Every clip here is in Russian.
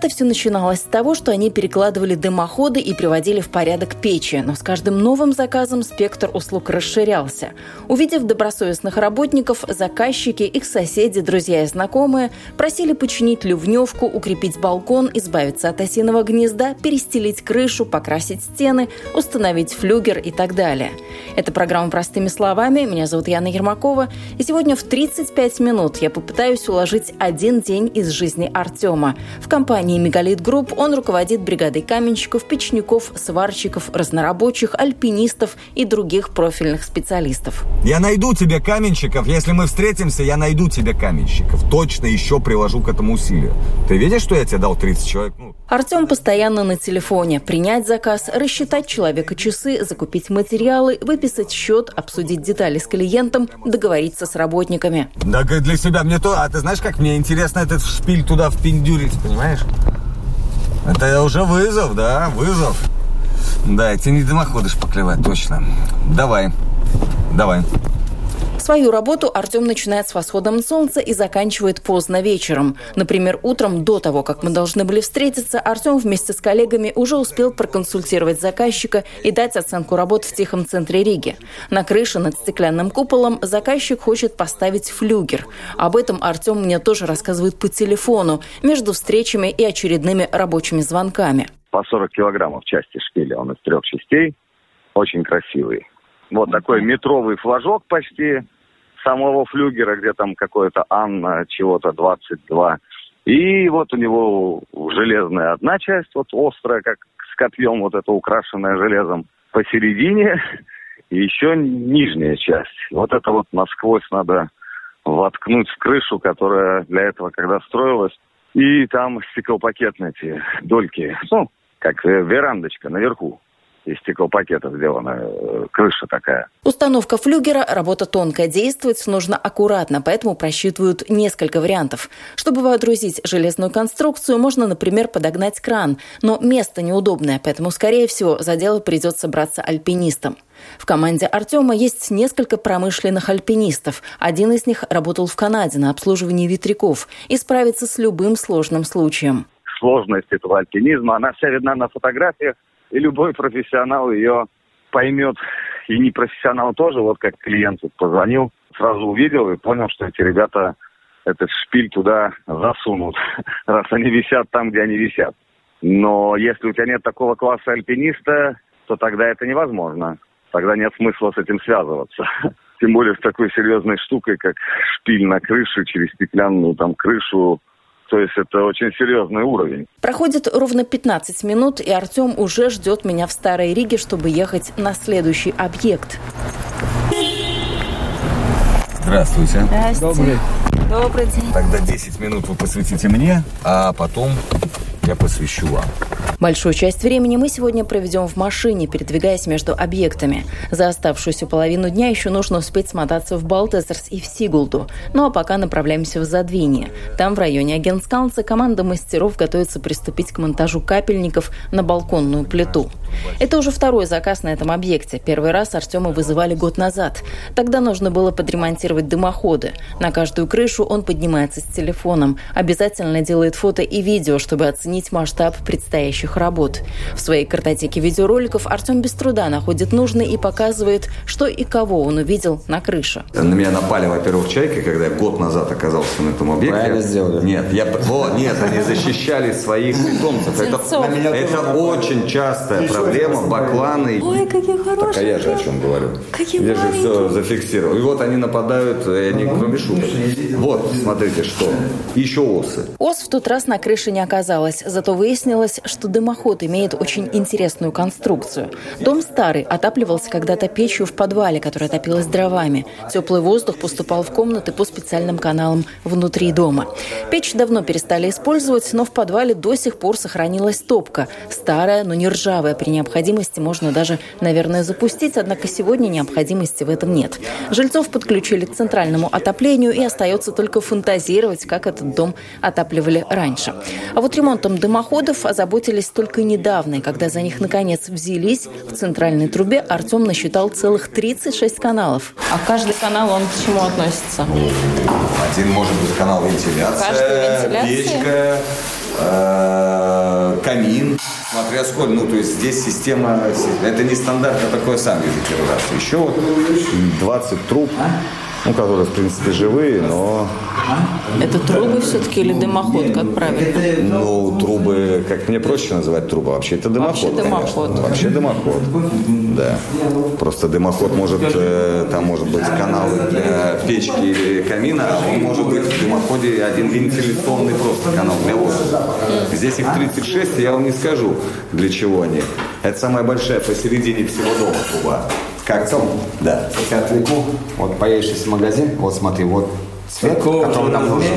Когда-то все начиналось с того, что они перекладывали дымоходы и приводили в порядок печи, но с каждым новым заказом спектр услуг расширялся. Увидев добросовестных работников, заказчики, их соседи, друзья и знакомые просили починить ливневку, укрепить балкон, избавиться от осиного гнезда, перестелить крышу, покрасить стены, установить флюгер и так далее. Это программа «Простыми словами». Меня зовут Яна Ермакова. И сегодня в 35 минут я попытаюсь уложить один день из жизни Артема. В компании компании «Мегалит Групп» он руководит бригадой каменщиков, печников, сварщиков, разнорабочих, альпинистов и других профильных специалистов. Я найду тебе каменщиков. Если мы встретимся, я найду тебе каменщиков. Точно еще приложу к этому усилию. Ты видишь, что я тебе дал 30 человек? Ну... Артем постоянно на телефоне. Принять заказ, рассчитать человека часы, закупить материалы, выписать счет, обсудить детали с клиентом, договориться с работниками. Да для себя мне то... А ты знаешь, как мне интересно этот шпиль туда впендюрить, понимаешь? Это уже вызов, да, вызов. Да, эти не дымоходы шпаклевать, точно. Давай, давай. Свою работу Артем начинает с восходом солнца и заканчивает поздно вечером. Например, утром до того, как мы должны были встретиться, Артем вместе с коллегами уже успел проконсультировать заказчика и дать оценку работ в тихом центре Риги. На крыше над стеклянным куполом заказчик хочет поставить флюгер. Об этом Артем мне тоже рассказывает по телефону между встречами и очередными рабочими звонками. По 40 килограммов части шпиля, он из трех частей, очень красивый. Вот такой метровый флажок почти самого флюгера, где там какое-то Анна чего-то 22. И вот у него железная одна часть, вот острая, как с копьем, вот это украшенная железом посередине, и еще нижняя часть. Вот это вот насквозь надо воткнуть в крышу, которая для этого когда строилась. И там стеклопакетные эти дольки, ну, как верандочка наверху из стеклопакетов сделана э, крыша такая. Установка флюгера – работа тонкая. Действовать нужно аккуратно, поэтому просчитывают несколько вариантов. Чтобы водрузить железную конструкцию, можно, например, подогнать кран, но место неудобное, поэтому, скорее всего, за дело придется браться альпинистам. В команде Артема есть несколько промышленных альпинистов. Один из них работал в Канаде на обслуживании ветряков и справится с любым сложным случаем. Сложность этого альпинизма, она вся видна на фотографиях и любой профессионал ее поймет. И не профессионал тоже, вот как клиент позвонил, сразу увидел и понял, что эти ребята этот шпиль туда засунут, раз они висят там, где они висят. Но если у тебя нет такого класса альпиниста, то тогда это невозможно. Тогда нет смысла с этим связываться. Тем более с такой серьезной штукой, как шпиль на крыше, через стеклянную там крышу, то есть это очень серьезный уровень. Проходит ровно 15 минут, и Артем уже ждет меня в Старой Риге, чтобы ехать на следующий объект. Здравствуйте. Здравствуйте. Добрый. Добрый день. Тогда 10 минут вы посвятите мне, а потом я посвящу вам. Большую часть времени мы сегодня проведем в машине, передвигаясь между объектами. За оставшуюся половину дня еще нужно успеть смотаться в Балтезерс и в Сигулду. Ну а пока направляемся в Задвинье. Там, в районе Агенскалнца, команда мастеров готовится приступить к монтажу капельников на балконную плиту. Это уже второй заказ на этом объекте. Первый раз Артема вызывали год назад. Тогда нужно было подремонтировать дымоходы. На каждую крышу он поднимается с телефоном. Обязательно делает фото и видео, чтобы оценить масштаб предстоящих работ. В своей картотеке видеороликов Артем без труда находит нужный и показывает, что и кого он увидел на крыше. На меня напали, во-первых, чайки, когда я год назад оказался на этом объекте. Правильно сделали. Нет, я, о, нет, они защищали своих питомцев. Это, это очень частая проблема. Бакланы. Ой, какие хорошие. Так, а я же о чем говорю. Какие я же все зафиксировал. И вот они нападают, и они кроме шуток. Вот, смотрите, что. Еще осы. Ос в тот раз на крыше не оказалось. Удивилась, зато выяснилось, что дымоход имеет очень интересную конструкцию. Дом старый, отапливался когда-то печью в подвале, которая топилась дровами. Теплый воздух поступал в комнаты по специальным каналам внутри дома. Печь давно перестали использовать, но в подвале до сих пор сохранилась топка. Старая, но не ржавая. При необходимости можно даже, наверное, запустить, однако сегодня необходимости в этом нет. Жильцов подключили к центральному отоплению и остается только фантазировать, как этот дом отапливали раньше. А вот ремонтом дымоходов озаботились только недавно, и когда за них наконец взялись, в центральной трубе Артем насчитал целых 36 каналов. А каждый канал, он к чему относится? Один может быть канал вентиляция, печка, э, камин. Смотря сколько, ну, то есть здесь система, это не стандарт, а такое сам видите раз. Еще вот 20 труб ну, которые, в принципе, живые, но... Это трубы все-таки или дымоход, как правильно? Ну, трубы, как мне проще называть трубы, вообще это дымоход, Вообще дымоход. Конечно. Вообще дымоход, да. Просто дымоход может, э, там может быть канал для печки или камина, а он может быть в дымоходе один вентиляционный просто канал для воздуха. Здесь их 36, я вам не скажу, для чего они. Это самая большая посередине всего дома труба. Как Артем? Да. Я отвлеку. Вот поедешь в магазин, вот смотри, вот цвет, Какого который нам нужен.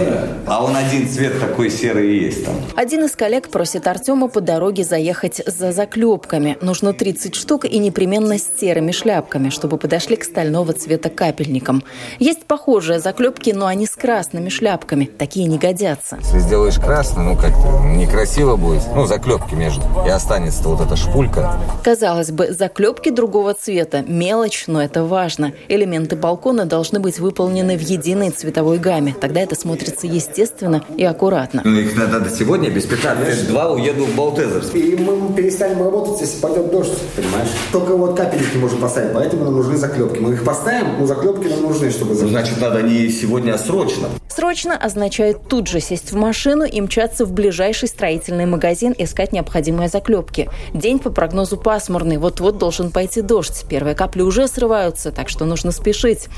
А он один цвет такой серый и есть там. Один из коллег просит Артема по дороге заехать за заклепками. Нужно 30 штук и непременно с серыми шляпками, чтобы подошли к стального цвета капельникам. Есть похожие заклепки, но они с красными шляпками. Такие не годятся. Если сделаешь красный, ну как-то некрасиво будет. Ну, заклепки между. И останется вот эта шпулька. Казалось бы, заклепки другого цвета. Мелочь, но это важно. Элементы балкона должны быть выполнены в единой цветовой цветовой гамме. Тогда это смотрится естественно и аккуратно. Ну, их надо сегодня без 15 уеду в Балтезерск. И мы перестанем работать, если пойдет дождь, понимаешь? Только вот капельки можем поставить, поэтому нам нужны заклепки. Мы их поставим, но заклепки нам нужны, чтобы... Ну, значит, надо не сегодня, а срочно. Срочно означает тут же сесть в машину и мчаться в ближайший строительный магазин искать необходимые заклепки. День по прогнозу пасмурный, вот-вот должен пойти дождь. Первые капли уже срываются, так что нужно спешить.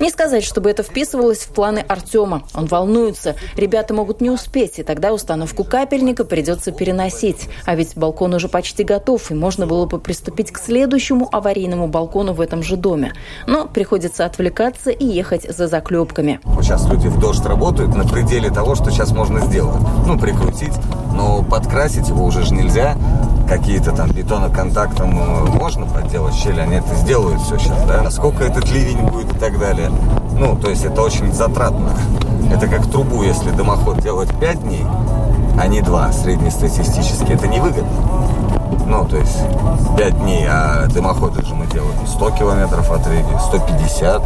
Не сказать, чтобы это вписывалось в план планы Артема. Он волнуется. Ребята могут не успеть, и тогда установку капельника придется переносить. А ведь балкон уже почти готов, и можно было бы приступить к следующему аварийному балкону в этом же доме. Но приходится отвлекаться и ехать за заклепками. Сейчас люди в дождь работают на пределе того, что сейчас можно сделать. Ну, прикрутить, но подкрасить его уже же нельзя. Какие-то там бетоноконтактом можно подделать щели, они это сделают все сейчас, да? Насколько этот ливень будет и так далее. Ну, то есть это очень затратно. Это как трубу, если дымоход делать 5 дней, а не 2 среднестатистически. Это невыгодно. Ну, то есть 5 дней, а дымоходы же мы делаем 100 километров от Риги, 150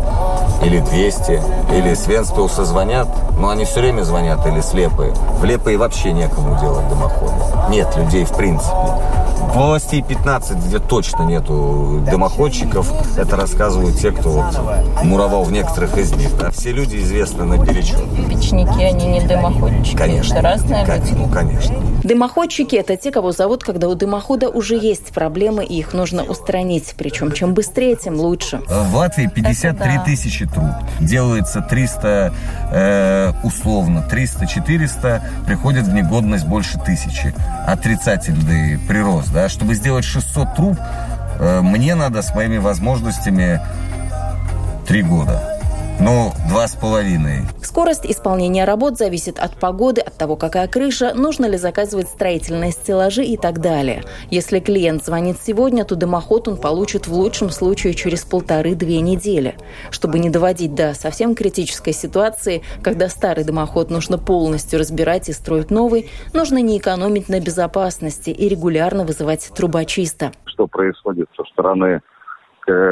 или 200. Или с Венспилса звонят, но они все время звонят, или слепые. В Лепые вообще некому делать дымоходы. Нет людей в принципе. В областей 15, где точно нету дымоходчиков, это рассказывают те, кто вот муровал в некоторых из них. Да. Все люди известны наперечет. Печники, они не дымоходчики. Конечно. Это разные люди. Ну, конечно. Дымоходчики – это те, кого зовут, когда у дымохода уже есть проблемы, и их нужно устранить. Причем чем быстрее, тем лучше. В Латвии 53 да. тысячи труб. Делается 300, э, условно, 300-400, приходит в негодность больше тысячи. Отрицательный прирост. Да? Чтобы сделать 600 труб, э, мне надо с моими возможностями 3 года. Ну, два с половиной. Скорость исполнения работ зависит от погоды, от того, какая крыша, нужно ли заказывать строительные стеллажи и так далее. Если клиент звонит сегодня, то дымоход он получит в лучшем случае через полторы-две недели. Чтобы не доводить до совсем критической ситуации, когда старый дымоход нужно полностью разбирать и строить новый, нужно не экономить на безопасности и регулярно вызывать трубочиста. Что происходит со стороны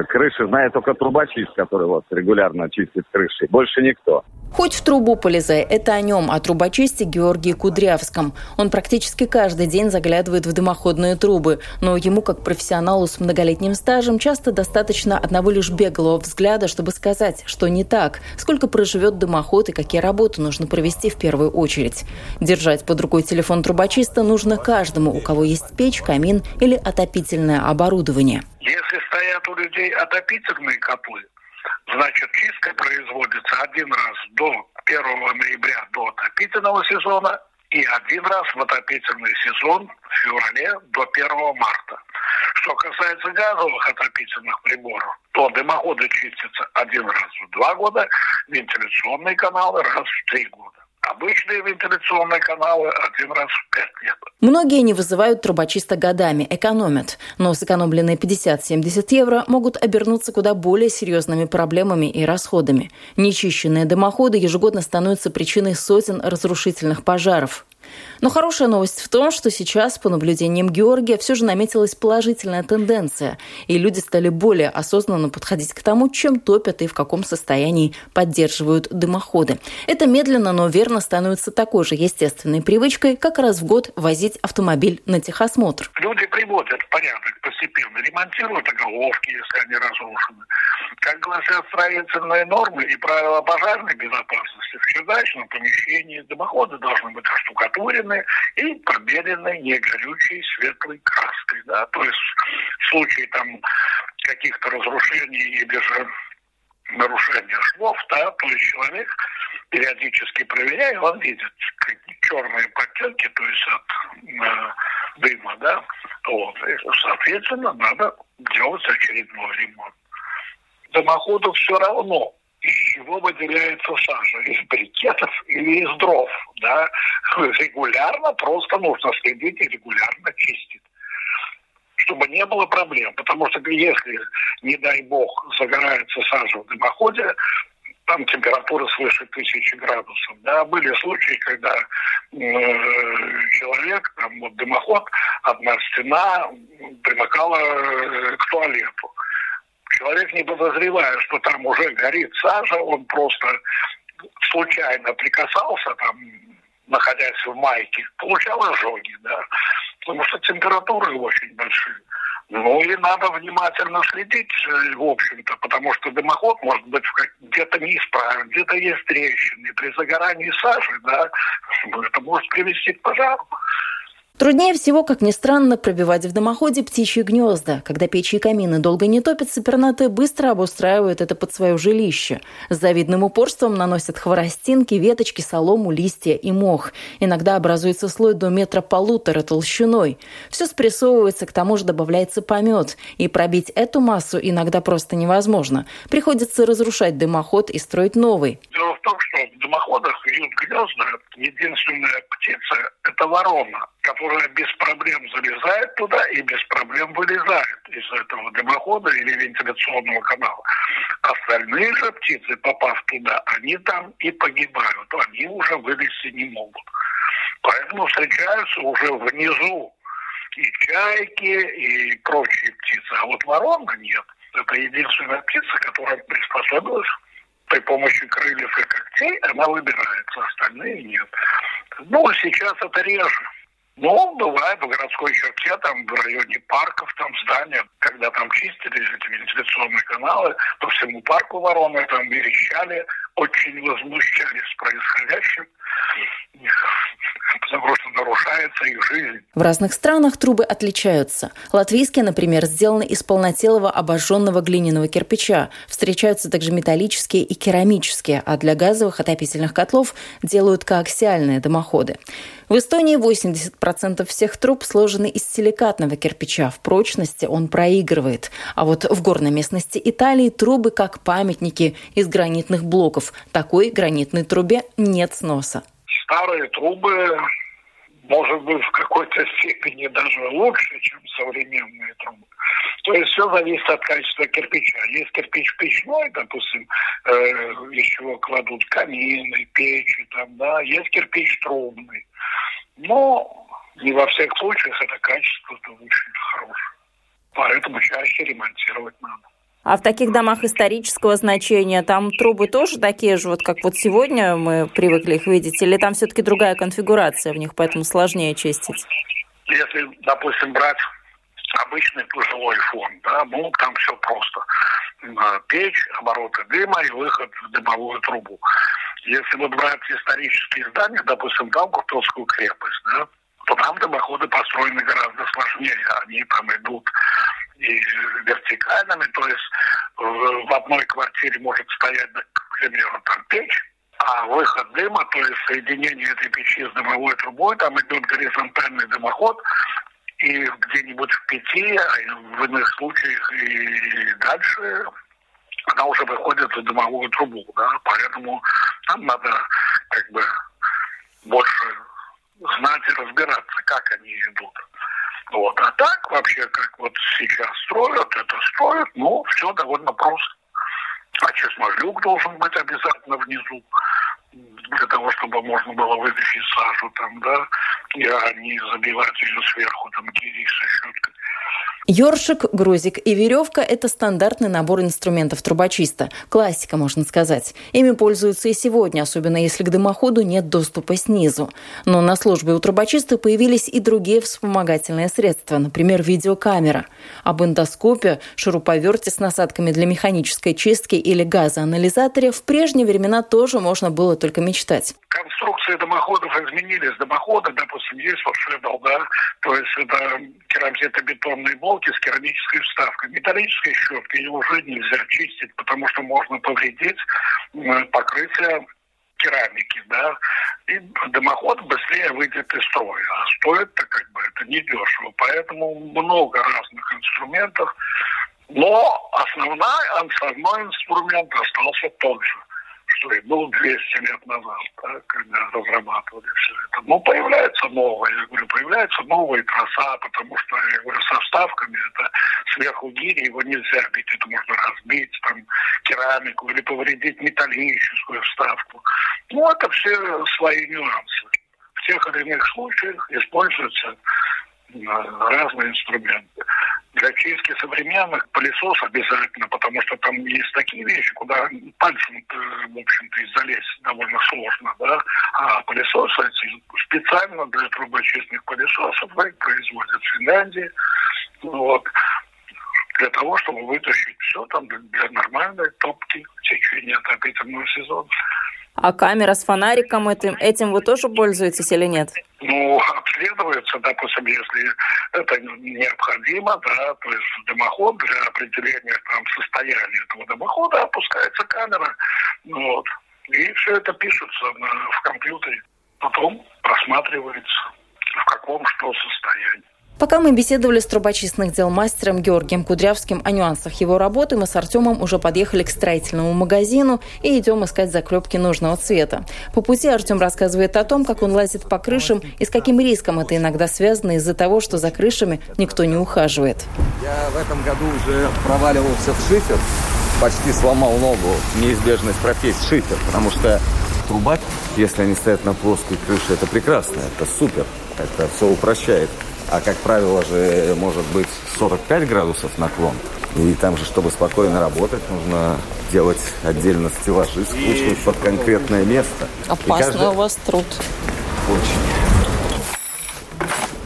крыши знает только трубочист, который вот регулярно чистит крыши. Больше никто. Хоть в трубу полезай, это о нем, о трубочисте Георгии Кудрявском. Он практически каждый день заглядывает в дымоходные трубы, но ему, как профессионалу с многолетним стажем, часто достаточно одного лишь беглого взгляда, чтобы сказать, что не так, сколько проживет дымоход и какие работы нужно провести в первую очередь. Держать под рукой телефон трубочиста нужно каждому, у кого есть печь, камин или отопительное оборудование. Если стоят у людей отопительные котлы, значит чистка производится один раз до 1 ноября до отопительного сезона и один раз в отопительный сезон в феврале до 1 марта. Что касается газовых отопительных приборов, то дымоходы чистятся один раз в два года, вентиляционные каналы раз в три года. Обычные вентиляционные каналы один раз в пять лет. Многие не вызывают трубочиста годами, экономят. Но сэкономленные 50-70 евро могут обернуться куда более серьезными проблемами и расходами. Нечищенные дымоходы ежегодно становятся причиной сотен разрушительных пожаров. Но хорошая новость в том, что сейчас, по наблюдениям Георгия, все же наметилась положительная тенденция, и люди стали более осознанно подходить к тому, чем топят и в каком состоянии поддерживают дымоходы. Это медленно, но верно становится такой же естественной привычкой, как раз в год возить автомобиль на техосмотр. Люди приводят в порядок постепенно, ремонтируют оголовки, если они разрушены. Как гласят строительные нормы и правила пожарной безопасности, в чердачном помещении дымоходы должны быть оштукатурены, окрашены и пробелены негорючей светлой краской. Да? То есть в случае там каких-то разрушений или же нарушения швов, да, то есть человек периодически проверяя, он видит черные подтеки, то есть от э, дыма, да, вот, и, соответственно, надо делать очередной ремонт. Дымоходу все равно, из чего выделяется сажа? Из брикетов или из дров? Да? Регулярно просто нужно следить и регулярно чистить чтобы не было проблем. Потому что если, не дай бог, загорается сажа в дымоходе, там температура свыше тысячи градусов. Да, были случаи, когда э, человек, там вот дымоход, одна стена примыкала э, к туалету. Человек, не подозревая, что там уже горит сажа, он просто случайно прикасался там, находясь в майке, получал ожоги, да, потому что температуры очень большие. Ну и надо внимательно следить, э, в общем-то, потому что дымоход может быть где-то неисправен, где-то есть трещины. При загорании сажи, да, это может привести к пожару. Труднее всего, как ни странно, пробивать в дымоходе птичьи гнезда. Когда печи и камины долго не топятся, пернаты быстро обустраивают это под свое жилище. С завидным упорством наносят хворостинки, веточки, солому, листья и мох. Иногда образуется слой до метра полутора толщиной. Все спрессовывается, к тому же добавляется помет. И пробить эту массу иногда просто невозможно. Приходится разрушать дымоход и строить новый. Дело в том, что в дымоходах вьют гнезда. Единственная птица – это ворона, которая без проблем залезает туда и без проблем вылезает из этого дымохода или вентиляционного канала. Остальные же птицы, попав туда, они там и погибают. Они уже вылезти не могут. Поэтому встречаются уже внизу и чайки, и прочие птицы. А вот ворона нет. Это единственная птица, которая приспособилась при помощи крыльев и когтей, она выбирается, остальные нет. Ну, сейчас это реже. Ну, бывает в городской черте, там в районе парков, там здания, когда там чистили эти вентиляционные каналы, по всему парку вороны там верещали, очень возмущались происходящим потому что нарушается их жизнь. В разных странах трубы отличаются. Латвийские, например, сделаны из полнотелого обожженного глиняного кирпича. Встречаются также металлические и керамические, а для газовых отопительных котлов делают коаксиальные дымоходы. В Эстонии 80% всех труб сложены из силикатного кирпича. В прочности он проигрывает. А вот в горной местности Италии трубы как памятники из гранитных блоков. Такой гранитной трубе нет сноса старые трубы, может быть, в какой-то степени даже лучше, чем современные трубы. То есть все зависит от качества кирпича. Есть кирпич печной, допустим, э, еще кладут камины, печи, там, да, есть кирпич трубный. Но не во всех случаях это качество -то очень хорошее. Поэтому чаще ремонтировать надо. А в таких домах исторического значения там трубы тоже такие же, вот как вот сегодня мы привыкли их видеть, или там все-таки другая конфигурация в них, поэтому сложнее чистить? Если, допустим, брать обычный пожилой фон, да, ну, там все просто. Печь, обороты дыма и выход в дымовую трубу. Если вот брать исторические здания, допустим, там Куртовскую крепость, да, то там дымоходы построены гораздо сложнее. Они там идут и вертикальными, то есть в одной квартире может стоять, к примеру, там печь, А выход дыма, то есть соединение этой печи с дымовой трубой, там идет горизонтальный дымоход, и где-нибудь в пяти, а в иных случаях и дальше она уже выходит в дымовую трубу, да, поэтому там надо как бы больше знать и разбираться, как они идут. Вот. А так вообще, как вот сейчас строят, это строят, ну, все довольно просто. А чеснок должен быть обязательно внизу для того, чтобы можно было вытащить сажу там, да, и а не забивать ее сверху там гири со щеткой. Ёршик, грузик и веревка – это стандартный набор инструментов трубочиста. Классика, можно сказать. Ими пользуются и сегодня, особенно если к дымоходу нет доступа снизу. Но на службе у трубочиста появились и другие вспомогательные средства, например, видеокамера. Об эндоскопе, шуруповерте с насадками для механической чистки или газоанализаторе в прежние времена тоже можно было только мечтать. Конструкции дымоходов изменились. Дымоходы, допустим, есть вот Шредл, да, то есть это керамзитобетонные блоки, полки с керамической вставкой. Металлической щеткой уже нельзя чистить, потому что можно повредить покрытие керамики, да, и дымоход быстрее выйдет из строя. А стоит-то как бы это недешево. Поэтому много разных инструментов. Но основной, основной инструмент остался тот же и был 200 лет назад, да, когда разрабатывали все это. Но появляется новое, я говорю, появляется новая троса, потому что, я говорю, со вставками это сверху гири, его нельзя бить, это можно разбить, там, керамику или повредить металлическую вставку. Ну, это все свои нюансы. В тех или иных случаях используются разные инструменты для чистки современных пылесос обязательно, потому что там есть такие вещи, куда пальцем, в общем-то, и залезть довольно сложно, да. А пылесосы эти специально для трубочистных пылесосов производят в Финляндии. Вот для того, чтобы вытащить все там для нормальной топки в течение отопительного сезона. А камера с фонариком этим, этим вы тоже пользуетесь или нет? Ну, обследуется, допустим, если это необходимо, да, то есть дымоход для определения там состояния этого дымохода опускается камера, вот, и все это пишется на, в компьютере. Потом просматривается, в каком что состоянии. Пока мы беседовали с трубочистных дел мастером Георгием Кудрявским о нюансах его работы, мы с Артемом уже подъехали к строительному магазину и идем искать заклепки нужного цвета. По пути Артем рассказывает о том, как он лазит по крышам и с каким риском это иногда связано из-за того, что за крышами никто не ухаживает. Я в этом году уже проваливался в шифер, почти сломал ногу, неизбежность профессии шифер, потому что труба, если они стоят на плоской крыше, это прекрасно, это супер, это все упрощает. А, как правило же, может быть 45 градусов наклон. И там же, чтобы спокойно работать, нужно делать отдельно стеллажи, скручивать под конкретное место. Опасный каждый... у вас труд. Очень.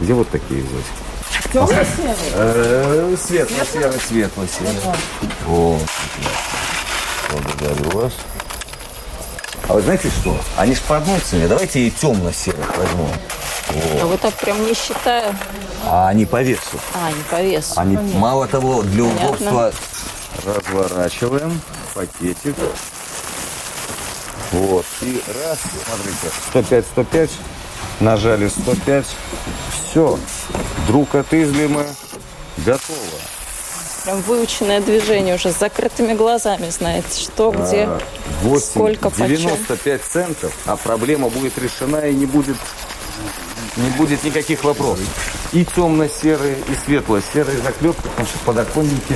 Где вот такие взять? Темно-серый? Э, светло-серый, светло-серый. О, благодарю вас. А вы знаете что? Они же цене. Давайте и темно-серых возьмем. Вот. А вы так прям не считая? А они по весу. А, они по весу. Они, Понятно. мало того, для Понятно. удобства разворачиваем пакетик. Вот. И раз, смотрите, 105, 105. Нажали 105. Все. Друг от излима готово. Прям выученное движение уже с закрытыми глазами, знаете, что, где, 8, сколько, 95 почем. центов, а проблема будет решена и не будет не будет никаких вопросов. И темно-серые, и светло-серые заклепки, потому что подоконники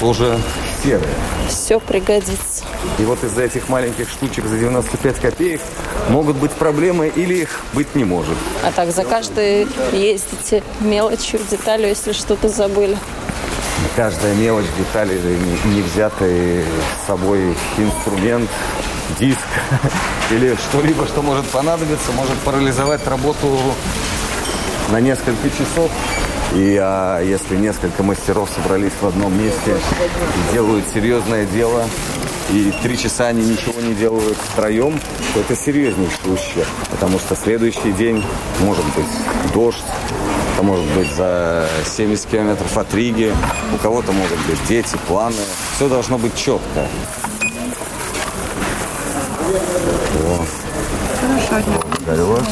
тоже серые. Все пригодится. И вот из-за этих маленьких штучек за 95 копеек могут быть проблемы или их быть не может. А так за каждой ездите мелочью, деталью, если что-то забыли? Каждая мелочь, детали, не, взятый с собой инструмент, диск или что-либо, что может понадобиться, может парализовать работу на несколько часов. И а, если несколько мастеров собрались в одном месте делают серьезное дело, и три часа они ничего не делают втроем, то это серьезнейший ущерб. Потому что следующий день может быть дождь, это может быть за 70 километров от Риги, у кого-то могут быть дети, планы. Все должно быть четко. Хорошо. Благодарю вас.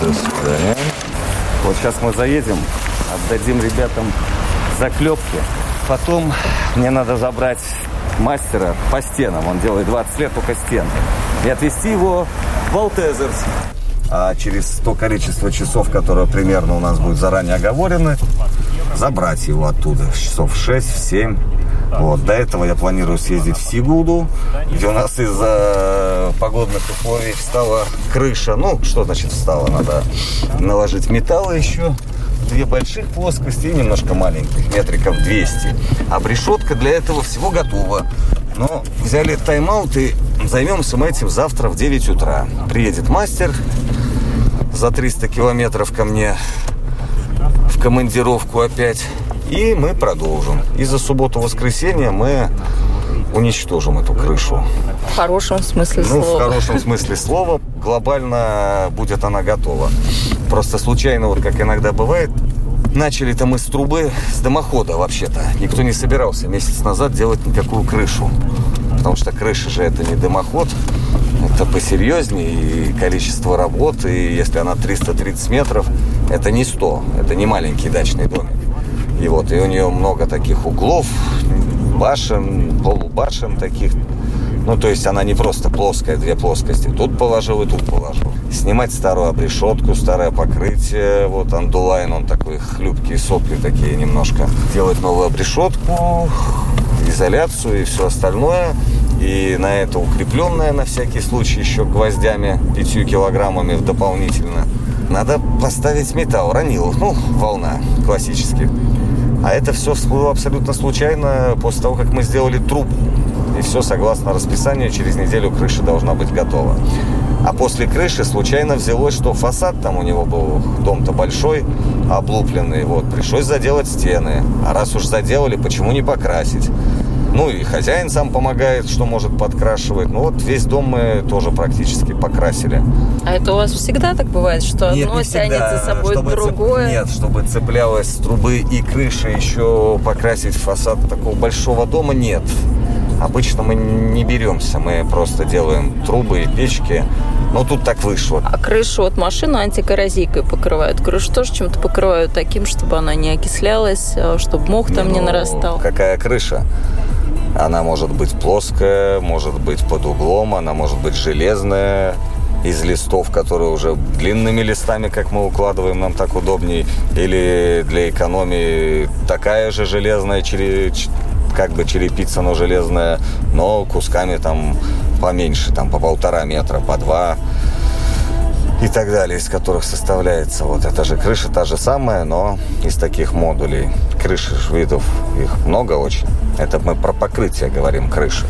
До свидания. Вот сейчас мы заедем, отдадим ребятам заклепки. Потом мне надо забрать мастера по стенам. Он делает 20 лет только стен. И отвезти его в Алтезерс. А через то количество часов, которое примерно у нас будет заранее оговорено, забрать его оттуда. Часов 6-7. Вот. До этого я планирую съездить в Сигулду, где у нас из-за погодных условий встала крыша. Ну, что значит встала? Надо наложить металла еще две больших плоскости и немножко маленьких, метриков 200. А решетка для этого всего готова. Но взяли тайм-аут и займемся мы этим завтра в 9 утра. Приедет мастер за 300 километров ко мне в командировку опять. И мы продолжим. И за субботу-воскресенье мы уничтожим эту крышу. В хорошем смысле ну, слова. в хорошем смысле слова. Глобально будет она готова. Просто случайно, вот как иногда бывает, начали-то мы с трубы, с дымохода вообще-то. Никто не собирался месяц назад делать никакую крышу. Потому что крыша же это не дымоход, это посерьезнее, и количество работ, и если она 330 метров, это не 100, это не маленький дачный домик. И вот, и у нее много таких углов, башен, полубашен таких. Ну, то есть она не просто плоская, две плоскости. Тут положил и тут положил. Снимать старую обрешетку, старое покрытие. Вот андулайн, он такой, хлюпкие сопли такие немножко. Делать новую обрешетку, изоляцию и все остальное. И на это укрепленное на всякий случай еще гвоздями, пятью килограммами дополнительно. Надо поставить металл, ранил, ну, волна, классический. А это все всплыло абсолютно случайно после того, как мы сделали трубу. И все согласно расписанию, через неделю крыша должна быть готова. А после крыши случайно взялось, что фасад там у него был, дом-то большой, облупленный. Вот, пришлось заделать стены. А раз уж заделали, почему не покрасить? Ну и хозяин сам помогает, что может подкрашивать. Ну вот весь дом мы тоже практически покрасили. А это у вас всегда так бывает, что одно тянет за собой чтобы другое? Цеп... Нет, чтобы цеплялось с трубы и крыши еще покрасить фасад такого большого дома, нет. Обычно мы не беремся, мы просто делаем трубы и печки. Но тут так вышло. А крышу от машины антикоррозийкой покрывают? Крышу тоже чем-то покрывают таким, чтобы она не окислялась, а чтобы мох там не, не ну, нарастал? Какая крыша? Она может быть плоская, может быть под углом, она может быть железная, из листов, которые уже длинными листами, как мы укладываем, нам так удобнее. Или для экономии такая же железная, как бы черепица, но железная, но кусками там поменьше, там по полтора метра, по два и так далее, из которых составляется вот эта же крыша, та же самая, но из таких модулей. Крыши видов их много очень. Это мы про покрытие говорим крыши.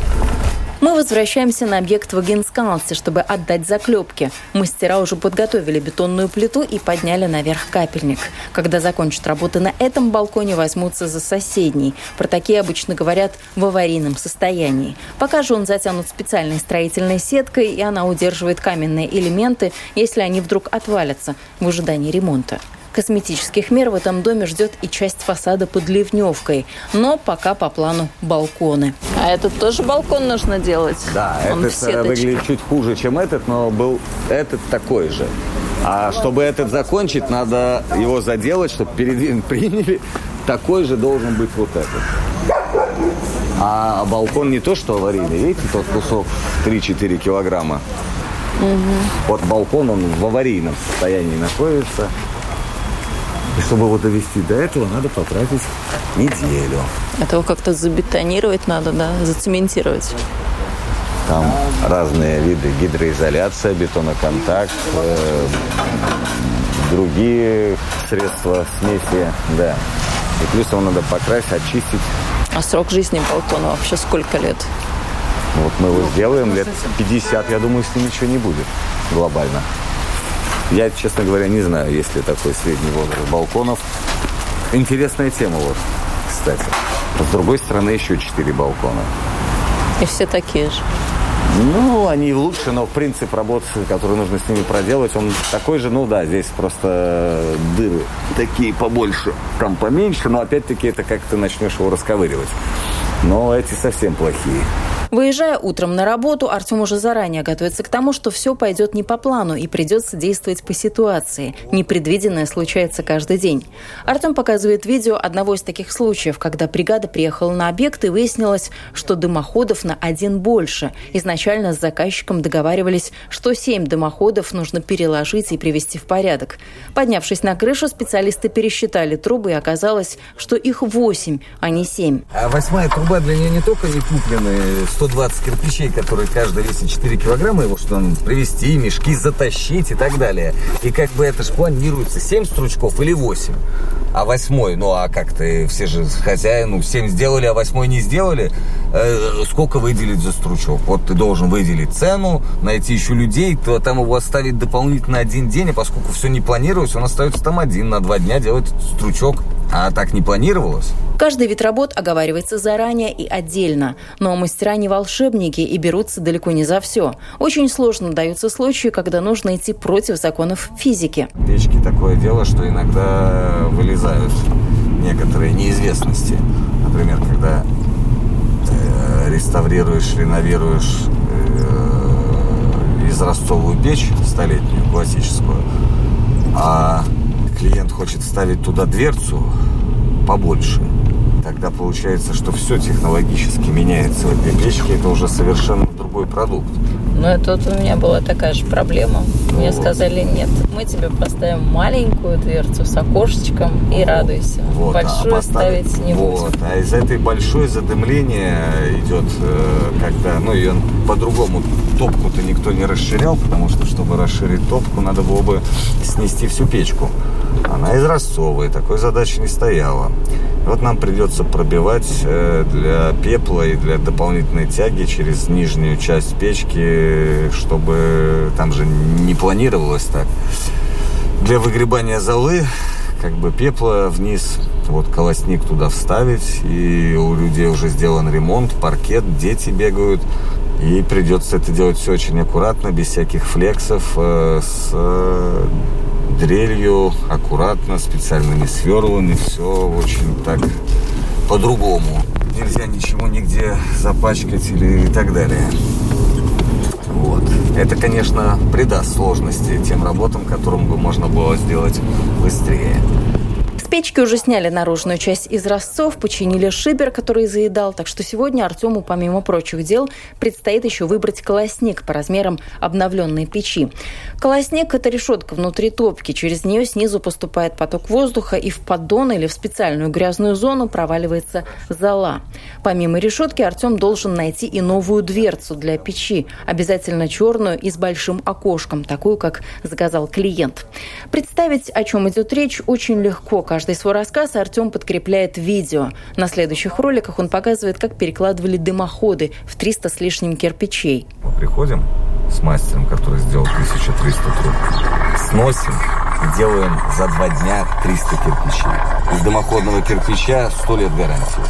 Мы возвращаемся на объект в Агенскалсе, чтобы отдать заклепки. Мастера уже подготовили бетонную плиту и подняли наверх капельник. Когда закончат работы на этом балконе, возьмутся за соседний. Про такие обычно говорят в аварийном состоянии. Пока же он затянут специальной строительной сеткой, и она удерживает каменные элементы, если они вдруг отвалятся в ожидании ремонта. Косметических мер в этом доме ждет и часть фасада под ливневкой. Но пока по плану балконы. А этот тоже балкон нужно делать? Да, Он этот э, выглядит чуть хуже, чем этот, но был этот такой же. А чтобы этот закончить, надо его заделать, чтобы перед приняли. Такой же должен быть вот этот. А балкон не то, что аварийный. Видите, тот кусок 3-4 килограмма. Угу. Вот балкон, он в аварийном состоянии находится. И чтобы его довести до этого, надо потратить неделю. Это как-то забетонировать надо, да? Зацементировать. Там разные виды гидроизоляция, бетоноконтакт, э, другие средства смеси, да. И плюс его надо покрасить, очистить. А срок жизни балкона вообще сколько лет? Вот мы его сделаем лет 50, я думаю, с ним ничего не будет глобально. Я, честно говоря, не знаю, есть ли такой средний возраст балконов. Интересная тема вот, кстати. С другой стороны, еще четыре балкона. И все такие же. Ну, они лучше, но принцип работы, который нужно с ними проделать, он такой же. Ну да, здесь просто дыры такие побольше, там поменьше, но опять-таки это как ты начнешь его расковыривать. Но эти совсем плохие. Выезжая утром на работу, Артем уже заранее готовится к тому, что все пойдет не по плану и придется действовать по ситуации. Непредвиденное случается каждый день. Артем показывает видео одного из таких случаев, когда бригада приехала на объект и выяснилось, что дымоходов на один больше. Изначально с заказчиком договаривались, что семь дымоходов нужно переложить и привести в порядок. Поднявшись на крышу, специалисты пересчитали трубы и оказалось, что их восемь, а не семь. А восьмая труба для нее не только не куплены 120 кирпичей, которые каждый весит 4 килограмма, его что там привезти, мешки затащить и так далее. И как бы это же планируется 7 стручков или 8. А восьмой, ну а как ты, все же хозяину ну 7 сделали, а восьмой не сделали, э, сколько выделить за стручок? Вот ты должен выделить цену, найти еще людей, то там его оставить дополнительно один день, а поскольку все не планировалось, он остается там один на два дня делать стручок. А так не планировалось? Каждый вид работ оговаривается заранее и отдельно. Но мастера не волшебники и берутся далеко не за все. Очень сложно даются случаи, когда нужно идти против законов физики. Печки такое дело, что иногда вылезают некоторые неизвестности. Например, когда э, реставрируешь, реновируешь э, изразцовую печь столетнюю, классическую, а клиент хочет ставить туда дверцу побольше, тогда получается, что все технологически меняется в этой печке, это уже совершенно другой продукт. Ну, тут у меня была такая же проблема. Мне вот. сказали, нет, мы тебе поставим маленькую дверцу с окошечком и радуйся. Вот, а Большую а поставить, ставить не вот. будем. А из этой большой задымление идет, э, когда, ну, ее по-другому топку-то никто не расширял, потому что, чтобы расширить топку, надо было бы снести всю печку. Она изразцовая, такой задачи не стояла. Вот нам придется пробивать э, для пепла и для дополнительной тяги через нижнюю часть печки, чтобы там же не планировалось так. Для выгребания золы как бы пепла вниз, вот колосник туда вставить, и у людей уже сделан ремонт, паркет, дети бегают, и придется это делать все очень аккуратно, без всяких флексов, э, с э, дрелью, аккуратно, специальными сверлами, все очень так по-другому. Нельзя ничего нигде запачкать или и так далее. Вот. Это, конечно, придаст сложности тем работам, которым бы можно было сделать быстрее печки уже сняли наружную часть из разцов, починили шибер, который заедал, так что сегодня Артему, помимо прочих дел, предстоит еще выбрать колосник по размерам обновленной печи. Колосник – это решетка внутри топки, через нее снизу поступает поток воздуха, и в поддон или в специальную грязную зону проваливается зола. Помимо решетки Артем должен найти и новую дверцу для печи, обязательно черную и с большим окошком, такую, как заказал клиент. Представить, о чем идет речь, очень легко. Каждый Каждый свой рассказ Артем подкрепляет видео. На следующих роликах он показывает, как перекладывали дымоходы в 300 с лишним кирпичей. Мы приходим с мастером, который сделал 1300 труб, сносим и делаем за два дня 300 кирпичей. Из дымоходного кирпича 100 лет гарантии.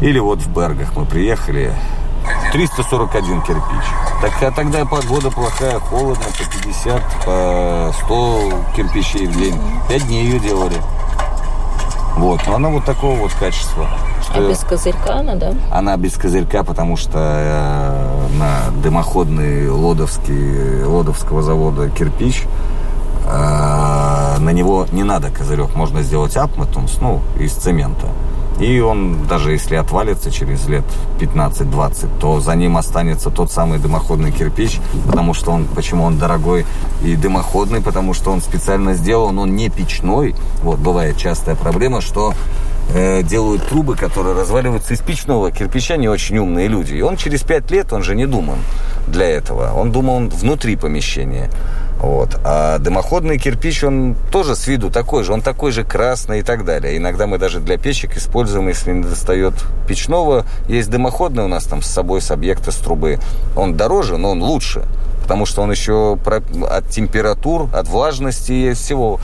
Или вот в Бергах мы приехали, 341 кирпич. Так, а тогда погода плохая, холодно, по 50, по 100 кирпичей в день. Пять дней ее делали. Вот, но она вот такого вот качества. Что а без козырька она, да? Она без козырька, потому что э, на дымоходный лодовский, лодовского завода кирпич э, на него не надо козырек. Можно сделать апматунс, ну, из цемента. И он, даже если отвалится через лет 15-20, то за ним останется тот самый дымоходный кирпич, потому что он, почему он дорогой и дымоходный, потому что он специально сделан, он не печной. Вот, бывает частая проблема, что э, делают трубы, которые разваливаются из печного кирпича, не очень умные люди. И он через 5 лет, он же не думан для этого. Он думал внутри помещения. Вот. А дымоходный кирпич, он тоже с виду такой же, он такой же красный и так далее. Иногда мы даже для печек используем, если не достает печного, есть дымоходный у нас там с собой, с объекта, с трубы. Он дороже, но он лучше потому что он еще от температур, от влажности и всего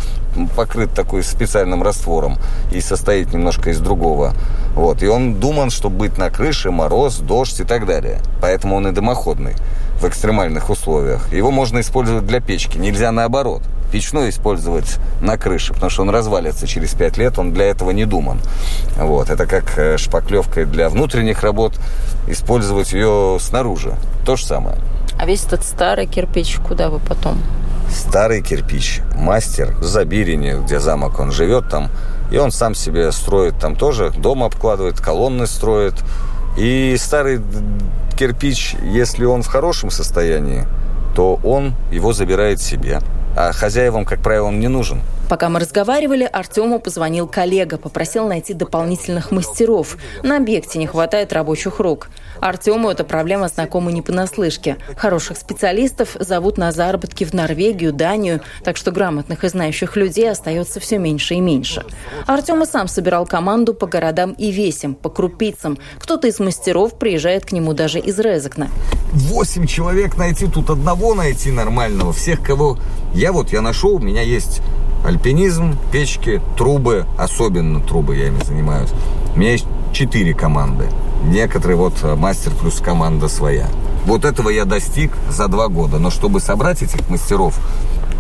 покрыт такой специальным раствором и состоит немножко из другого. Вот. И он думан, чтобы быть на крыше, мороз, дождь и так далее. Поэтому он и дымоходный в экстремальных условиях. Его можно использовать для печки, нельзя наоборот. Печной использовать на крыше, потому что он развалится через 5 лет, он для этого не думан. Вот. Это как э, шпаклевка для внутренних работ, использовать ее снаружи. То же самое. А весь этот старый кирпич куда вы потом? Старый кирпич. Мастер в Забирине, где замок он живет там. И он сам себе строит там тоже. Дом обкладывает, колонны строит. И старый кирпич, если он в хорошем состоянии, то он его забирает себе. А хозяевам, как правило, он не нужен. Пока мы разговаривали, Артему позвонил коллега, попросил найти дополнительных мастеров. На объекте не хватает рабочих рук. Артему эта проблема знакома не понаслышке. Хороших специалистов зовут на заработки в Норвегию, Данию, так что грамотных и знающих людей остается все меньше и меньше. Артем и сам собирал команду по городам и весям, по крупицам. Кто-то из мастеров приезжает к нему даже из Резекна. Восемь человек найти, тут одного найти нормального. Всех, кого я вот, я нашел, у меня есть альпинизм, печки, трубы, особенно трубы я ими занимаюсь. У меня есть четыре команды. Некоторые вот э, мастер плюс команда своя. Вот этого я достиг за два года. Но чтобы собрать этих мастеров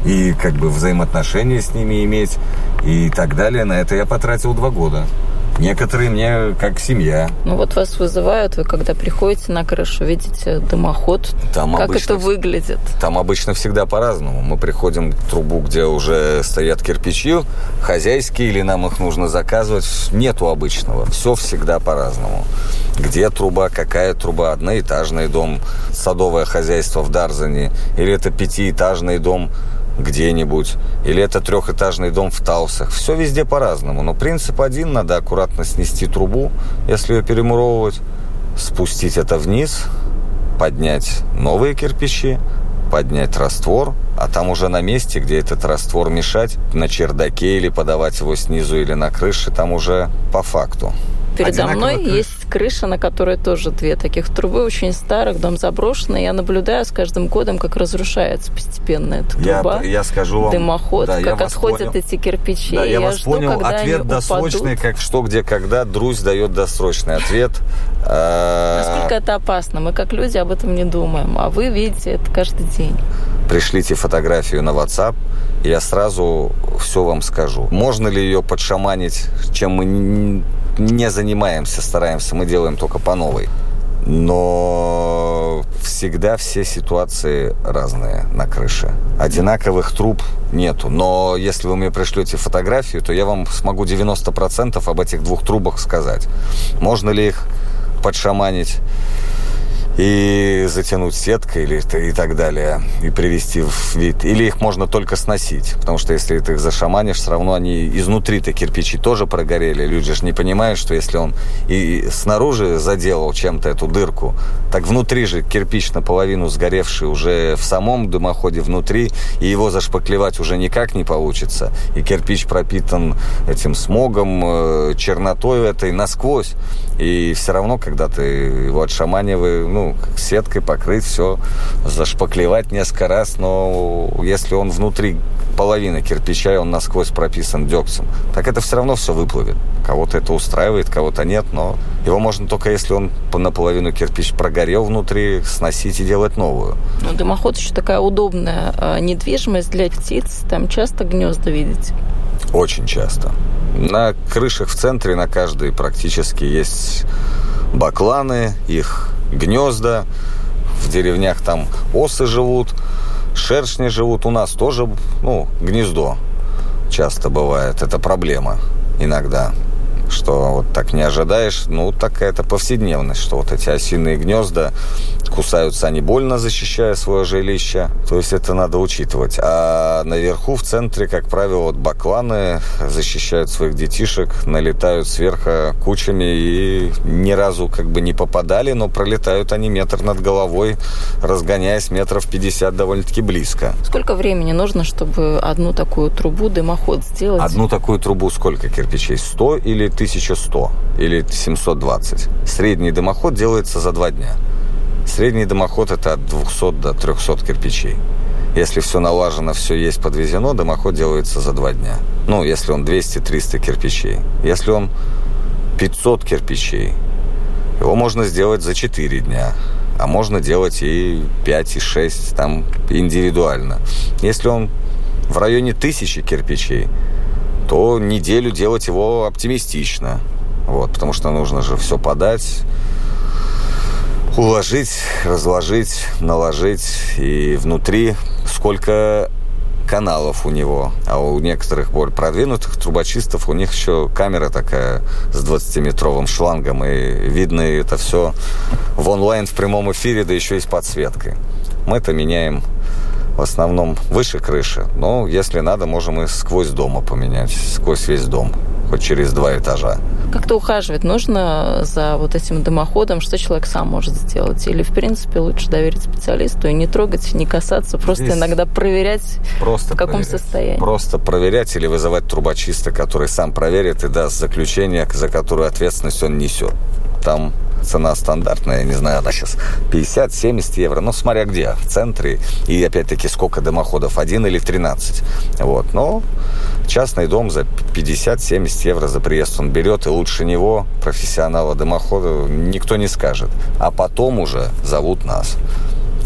и как бы взаимоотношения с ними иметь и так далее, на это я потратил два года. Некоторые мне как семья. Ну вот вас вызывают, вы когда приходите на крышу, видите дымоход. Там как обычно, это выглядит? Там обычно всегда по-разному. Мы приходим в трубу, где уже стоят кирпичи, хозяйские, или нам их нужно заказывать. Нету обычного. Все всегда по-разному. Где труба, какая труба, одноэтажный дом, садовое хозяйство в Дарзане, или это пятиэтажный дом где-нибудь, или это трехэтажный дом в Таусах. Все везде по-разному, но принцип один, надо аккуратно снести трубу, если ее перемуровывать, спустить это вниз, поднять новые кирпичи, поднять раствор, а там уже на месте, где этот раствор мешать, на чердаке или подавать его снизу или на крыше, там уже по факту. Передо мной крыш. есть крыша, на которой тоже две таких трубы, очень старых, дом заброшенный. Я наблюдаю с каждым годом, как разрушается постепенно эта труба. Я, я скажу вам. Дымоход, да, как отходят понял. эти кирпичи. Да, я, я вас жду, понял. Ответ досрочный, упадут. как что, где, когда. Друзь дает досрочный ответ. Насколько это опасно? Мы как люди об этом не думаем. А вы видите это каждый день. Пришлите фотографию на WhatsApp, я сразу все вам скажу. Можно ли ее подшаманить, чем мы не занимаемся, стараемся, мы делаем только по новой. Но всегда все ситуации разные на крыше. Одинаковых труб нету. Но если вы мне пришлете фотографию, то я вам смогу 90% об этих двух трубах сказать. Можно ли их подшаманить? И затянуть сеткой или, и так далее, и привести в вид. Или их можно только сносить, потому что если ты их зашаманишь, все равно они изнутри-то кирпичи тоже прогорели. Люди же не понимают, что если он и снаружи заделал чем-то эту дырку, так внутри же кирпич наполовину сгоревший уже в самом дымоходе внутри, и его зашпаклевать уже никак не получится. И кирпич пропитан этим смогом, э, чернотой этой насквозь. И все равно, когда ты его отшаманиваешь, ну, сеткой покрыть все, зашпаклевать несколько раз, но если он внутри половины кирпича, и он насквозь прописан дегтем, так это все равно все выплывет. Кого-то это устраивает, кого-то нет, но его можно только, если он наполовину кирпич прогорел внутри, сносить и делать новую. Ну, дымоход еще такая удобная а, недвижимость для птиц, там часто гнезда видите? Очень часто. На крышах в центре, на каждой практически есть бакланы, их гнезда. В деревнях там осы живут, шершни живут. У нас тоже, ну, гнездо часто бывает. Это проблема иногда что вот так не ожидаешь. Ну, такая-то повседневность, что вот эти осиные гнезда кусаются они больно, защищая свое жилище. То есть это надо учитывать. А наверху, в центре, как правило, вот бакланы защищают своих детишек, налетают сверху кучами и ни разу как бы не попадали, но пролетают они метр над головой, разгоняясь метров 50 довольно-таки близко. Сколько времени нужно, чтобы одну такую трубу, дымоход сделать? Одну такую трубу сколько кирпичей? 100 или 1100 или 720. Средний дымоход делается за два дня. Средний дымоход это от 200 до 300 кирпичей. Если все налажено, все есть подвезено, дымоход делается за два дня. Ну, если он 200-300 кирпичей. Если он 500 кирпичей, его можно сделать за 4 дня. А можно делать и 5, и 6, там индивидуально. Если он в районе тысячи кирпичей, то неделю делать его оптимистично. Вот, потому что нужно же все подать, уложить, разложить, наложить. И внутри сколько каналов у него. А у некоторых более продвинутых трубочистов у них еще камера такая с 20-метровым шлангом. И видно это все в онлайн в прямом эфире, да еще и с подсветкой. Мы это меняем в основном выше крыши. Но если надо, можем и сквозь дома поменять, сквозь весь дом, хоть через два этажа. Как-то ухаживать нужно за вот этим дымоходом, что человек сам может сделать? Или, в принципе, лучше доверить специалисту и не трогать, не касаться, просто Здесь иногда проверять, просто в каком проверять. состоянии? Просто проверять или вызывать трубочиста, который сам проверит и даст заключение, за которую ответственность он несет. Там цена стандартная, не знаю, она сейчас 50-70 евро, ну, смотря где, в центре, и опять-таки сколько дымоходов, один или 13, вот, но частный дом за 50-70 евро за приезд он берет, и лучше него, профессионала дымохода, никто не скажет, а потом уже зовут нас.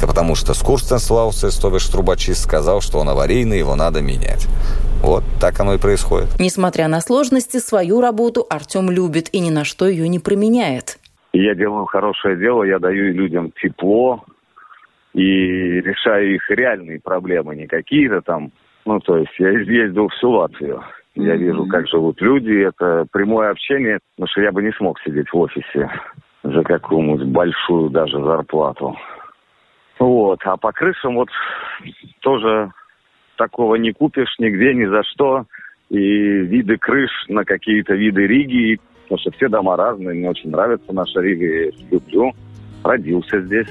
Потому что Скурстенслаусес, то бишь трубочист, сказал, что он аварийный, его надо менять. Вот так оно и происходит. Несмотря на сложности, свою работу Артем любит и ни на что ее не применяет я делаю хорошее дело, я даю людям тепло и решаю их реальные проблемы, не какие-то там. Ну, то есть я ездил всю Латвию. Я вижу, как живут люди. Это прямое общение, потому что я бы не смог сидеть в офисе за какую-нибудь большую даже зарплату. Вот. А по крышам вот тоже такого не купишь нигде, ни за что. И виды крыш на какие-то виды Риги потому что все дома разные, мне очень нравится наша Рига, я люблю. Родился здесь.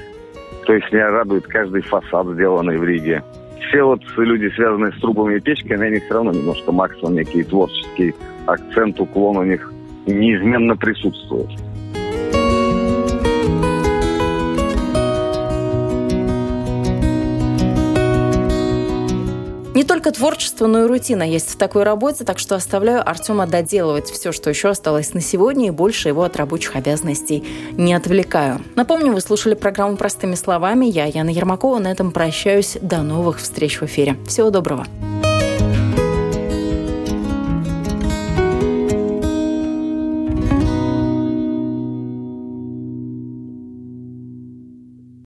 То есть меня радует каждый фасад, сделанный в Риге. Все вот люди, связанные с трубами и печками, они все равно немножко максимум некий творческий акцент, уклон у них неизменно присутствует. Не только творчество, но и рутина есть в такой работе, так что оставляю Артема доделывать все, что еще осталось на сегодня, и больше его от рабочих обязанностей не отвлекаю. Напомню, вы слушали программу «Простыми словами». Я, Яна Ермакова, на этом прощаюсь. До новых встреч в эфире. Всего доброго.